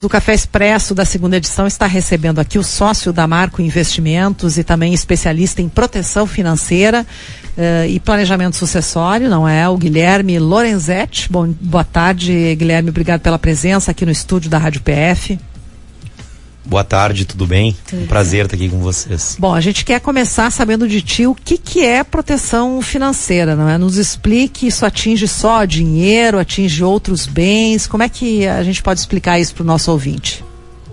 O Café Expresso da segunda edição está recebendo aqui o sócio da Marco Investimentos e também especialista em proteção financeira uh, e planejamento sucessório, não é? O Guilherme Lorenzetti. Bom, boa tarde, Guilherme. Obrigado pela presença aqui no estúdio da Rádio PF. Boa tarde, tudo bem? Tudo um prazer estar aqui com vocês. Bom, a gente quer começar sabendo de ti o que, que é proteção financeira, não é? Nos explique, isso atinge só dinheiro, atinge outros bens, como é que a gente pode explicar isso para o nosso ouvinte?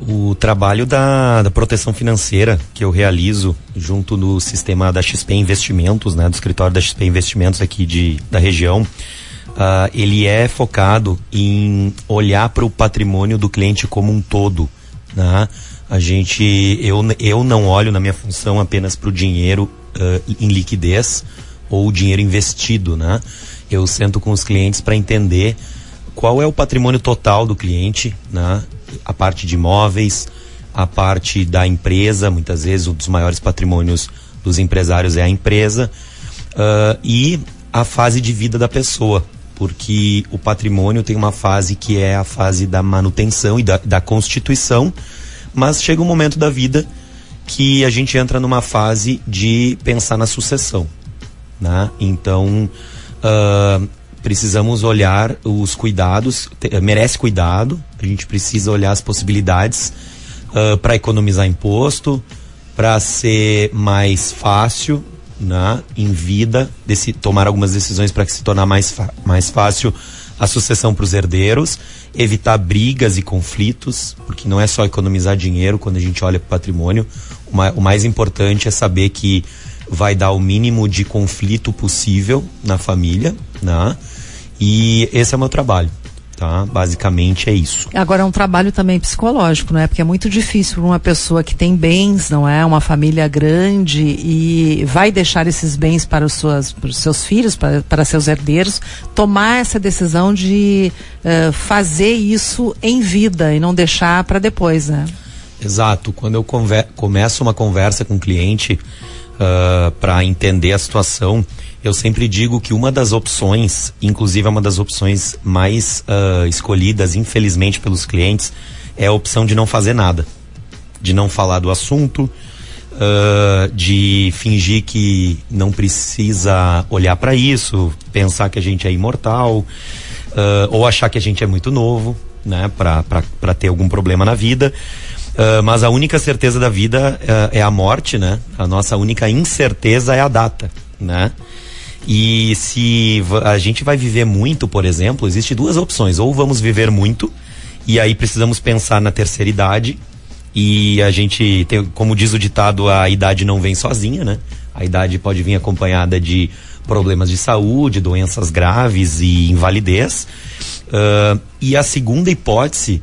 O trabalho da, da proteção financeira que eu realizo junto no sistema da XP Investimentos, né, do escritório da XP Investimentos aqui de, da região, uh, ele é focado em olhar para o patrimônio do cliente como um todo né? A gente, eu, eu não olho na minha função apenas para o dinheiro uh, em liquidez ou dinheiro investido, né? Eu sento com os clientes para entender qual é o patrimônio total do cliente, né? A parte de imóveis, a parte da empresa, muitas vezes um dos maiores patrimônios dos empresários é a empresa, uh, e a fase de vida da pessoa, porque o patrimônio tem uma fase que é a fase da manutenção e da, da constituição, mas chega um momento da vida que a gente entra numa fase de pensar na sucessão, né? Então uh, precisamos olhar os cuidados, te, merece cuidado, a gente precisa olhar as possibilidades uh, para economizar imposto, para ser mais fácil né, em vida, desse, tomar algumas decisões para se tornar mais, mais fácil a sucessão para os herdeiros, evitar brigas e conflitos, porque não é só economizar dinheiro quando a gente olha para o patrimônio. O mais importante é saber que vai dar o mínimo de conflito possível na família, né? E esse é o meu trabalho tá? Basicamente é isso. Agora é um trabalho também psicológico, não é? Porque é muito difícil para uma pessoa que tem bens, não é? Uma família grande e vai deixar esses bens para os, suas, para os seus filhos, para, para seus herdeiros, tomar essa decisão de uh, fazer isso em vida e não deixar para depois, né? Exato. Quando eu começo uma conversa com o um cliente uh, para entender a situação, eu sempre digo que uma das opções, inclusive é uma das opções mais uh, escolhidas, infelizmente, pelos clientes, é a opção de não fazer nada. De não falar do assunto, uh, de fingir que não precisa olhar para isso, pensar que a gente é imortal, uh, ou achar que a gente é muito novo, né, para ter algum problema na vida. Uh, mas a única certeza da vida uh, é a morte, né? A nossa única incerteza é a data, né? E se a gente vai viver muito, por exemplo, existe duas opções. Ou vamos viver muito, e aí precisamos pensar na terceira idade. E a gente tem, como diz o ditado, a idade não vem sozinha, né? A idade pode vir acompanhada de problemas de saúde, doenças graves e invalidez. Uh, e a segunda hipótese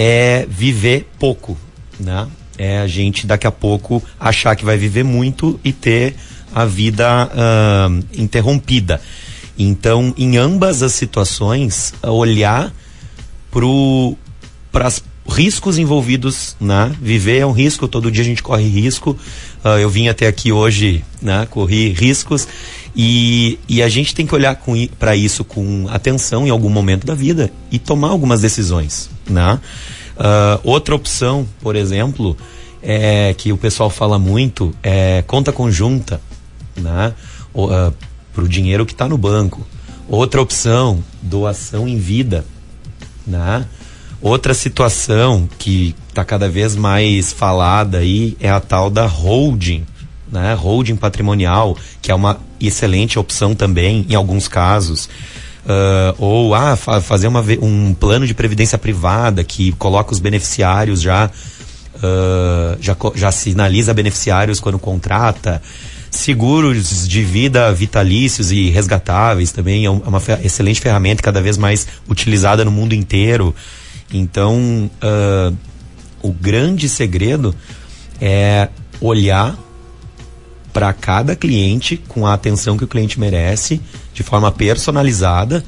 é viver pouco, né? É a gente daqui a pouco achar que vai viver muito e ter a vida uh, interrompida. Então, em ambas as situações, olhar para os riscos envolvidos, né? Viver é um risco, todo dia a gente corre risco. Uh, eu vim até aqui hoje, né? Corri riscos e, e a gente tem que olhar para isso com atenção em algum momento da vida e tomar algumas decisões, né? Uh, outra opção, por exemplo, é que o pessoal fala muito é conta conjunta né? uh, ah, para o dinheiro que está no banco. Outra opção, doação em vida. Né? Outra situação que está cada vez mais falada aí é a tal da holding, né? Holding patrimonial, que é uma excelente opção também em alguns casos. Uh, ou ah, fa fazer uma, um plano de previdência privada que coloca os beneficiários já, uh, já, já sinaliza beneficiários quando contrata seguros de vida vitalícios e resgatáveis também é uma excelente ferramenta cada vez mais utilizada no mundo inteiro. Então, uh, o grande segredo é olhar para cada cliente com a atenção que o cliente merece, de forma personalizada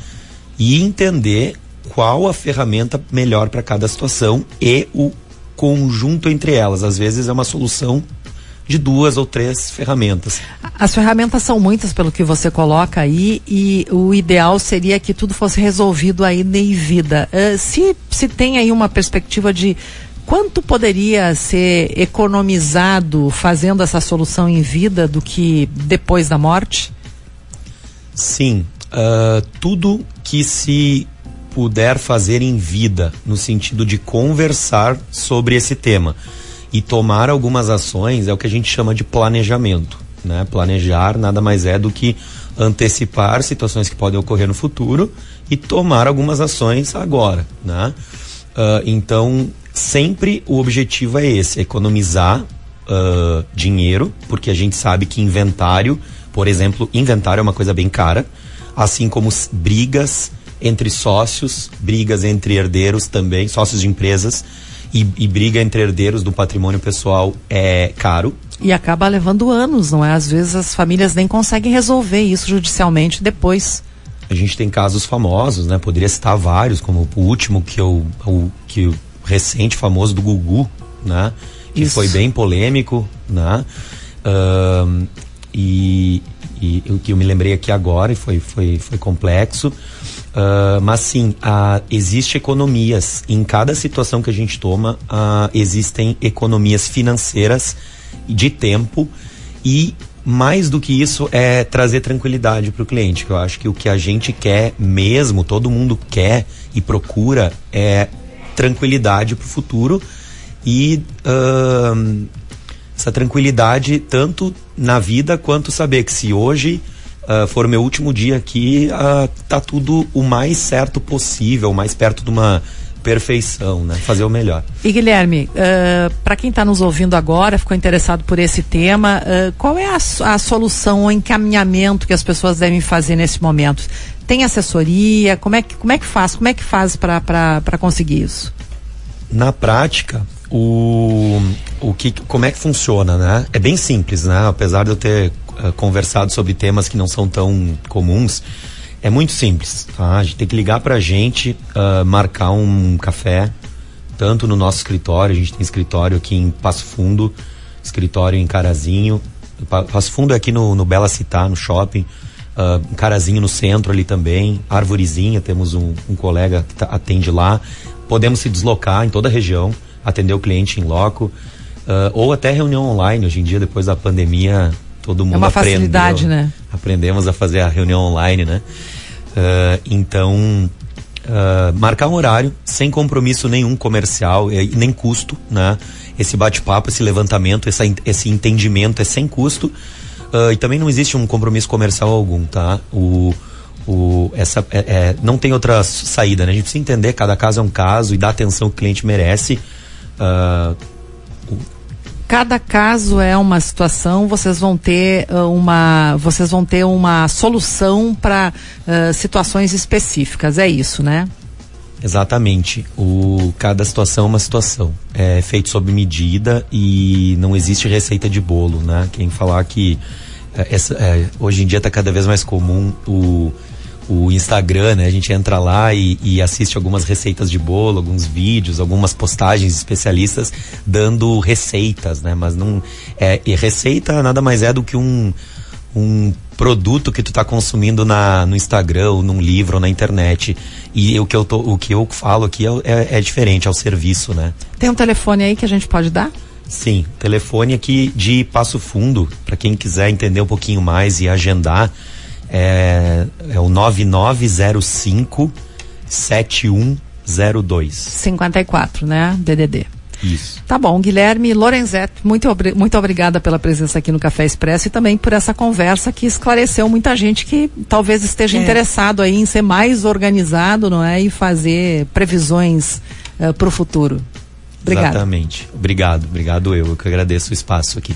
e entender qual a ferramenta melhor para cada situação e o conjunto entre elas. Às vezes é uma solução de duas ou três ferramentas. As ferramentas são muitas pelo que você coloca aí e o ideal seria que tudo fosse resolvido aí em vida. Uh, se, se tem aí uma perspectiva de quanto poderia ser economizado fazendo essa solução em vida do que depois da morte? Sim, uh, tudo que se puder fazer em vida, no sentido de conversar sobre esse tema e tomar algumas ações, é o que a gente chama de planejamento. Né? Planejar nada mais é do que antecipar situações que podem ocorrer no futuro e tomar algumas ações agora. Né? Uh, então, sempre o objetivo é esse: economizar uh, dinheiro, porque a gente sabe que inventário, por exemplo, inventário é uma coisa bem cara, assim como brigas entre sócios, brigas entre herdeiros também, sócios de empresas. E, e, briga entre herdeiros do patrimônio pessoal é caro. E acaba levando anos, não é? Às vezes as famílias nem conseguem resolver isso judicialmente depois. A gente tem casos famosos, né? Poderia citar vários, como o último que eu, o que recente famoso do Gugu, né? Que isso. foi bem polêmico, né? Uh, e, e o que eu me lembrei aqui agora e foi, foi, foi complexo. Uh, mas sim, uh, existe economias. Em cada situação que a gente toma, uh, existem economias financeiras de tempo e mais do que isso é trazer tranquilidade para o cliente. Que eu acho que o que a gente quer mesmo, todo mundo quer e procura é tranquilidade para o futuro e essa tranquilidade tanto na vida quanto saber que se hoje uh, for meu último dia aqui, uh, tá tudo o mais certo possível, mais perto de uma perfeição, né? Fazer o melhor. E Guilherme, uh, para quem está nos ouvindo agora, ficou interessado por esse tema, uh, qual é a, a solução ou encaminhamento que as pessoas devem fazer nesse momento? Tem assessoria? Como é que, como é que faz? Como é que faz para conseguir isso? Na prática, o, o que, como é que funciona, né? É bem simples, né? Apesar de eu ter uh, conversado sobre temas que não são tão comuns, é muito simples, tá? A gente tem que ligar pra gente, uh, marcar um café, tanto no nosso escritório, a gente tem escritório aqui em Passo Fundo, escritório em Carazinho, Passo Fundo é aqui no, no Bela Citar, no shopping, uh, Carazinho no centro ali também, Arvorezinha, temos um, um colega que tá, atende lá, podemos se deslocar em toda a região, atender o cliente em loco, uh, ou até reunião online. Hoje em dia, depois da pandemia, todo mundo é uma facilidade, né? Aprendemos a fazer a reunião online, né? Uh, então, uh, marcar um horário sem compromisso nenhum comercial e nem custo, né? Esse bate-papo, esse levantamento, essa, esse entendimento é sem custo uh, e também não existe um compromisso comercial algum, tá? O, o, essa, é, é, não tem outra saída, né? A gente precisa entender cada caso é um caso e dar atenção que o cliente merece. Uh, cada caso é uma situação, vocês vão ter uh, uma, vocês vão ter uma solução para uh, situações específicas, é isso, né? Exatamente. O, cada situação é uma situação. É feito sob medida e não existe receita de bolo, né? Quem falar que é, essa, é, hoje em dia está cada vez mais comum o o Instagram, né? A gente entra lá e, e, assiste algumas receitas de bolo, alguns vídeos, algumas postagens especialistas dando receitas, né? Mas não é receita nada mais é do que um um produto que tu está consumindo na, no Instagram, ou num livro, ou na internet. E o que eu, tô, o que eu falo aqui é, é, é diferente, é o serviço, né? Tem um telefone aí que a gente pode dar? Sim, telefone aqui de Passo Fundo, para quem quiser entender um pouquinho mais e agendar é, é o 9905 7102. 54, né? DDD. Isso. Tá bom, Guilherme Lorenzetti, muito, muito obrigada pela presença aqui no Café Expresso e também por essa conversa que esclareceu muita gente que talvez esteja é. interessado aí em ser mais organizado, não é? E fazer previsões uh, eh, para o futuro. Obrigado. Exatamente. Obrigado, obrigado eu. Eu que agradeço o espaço aqui.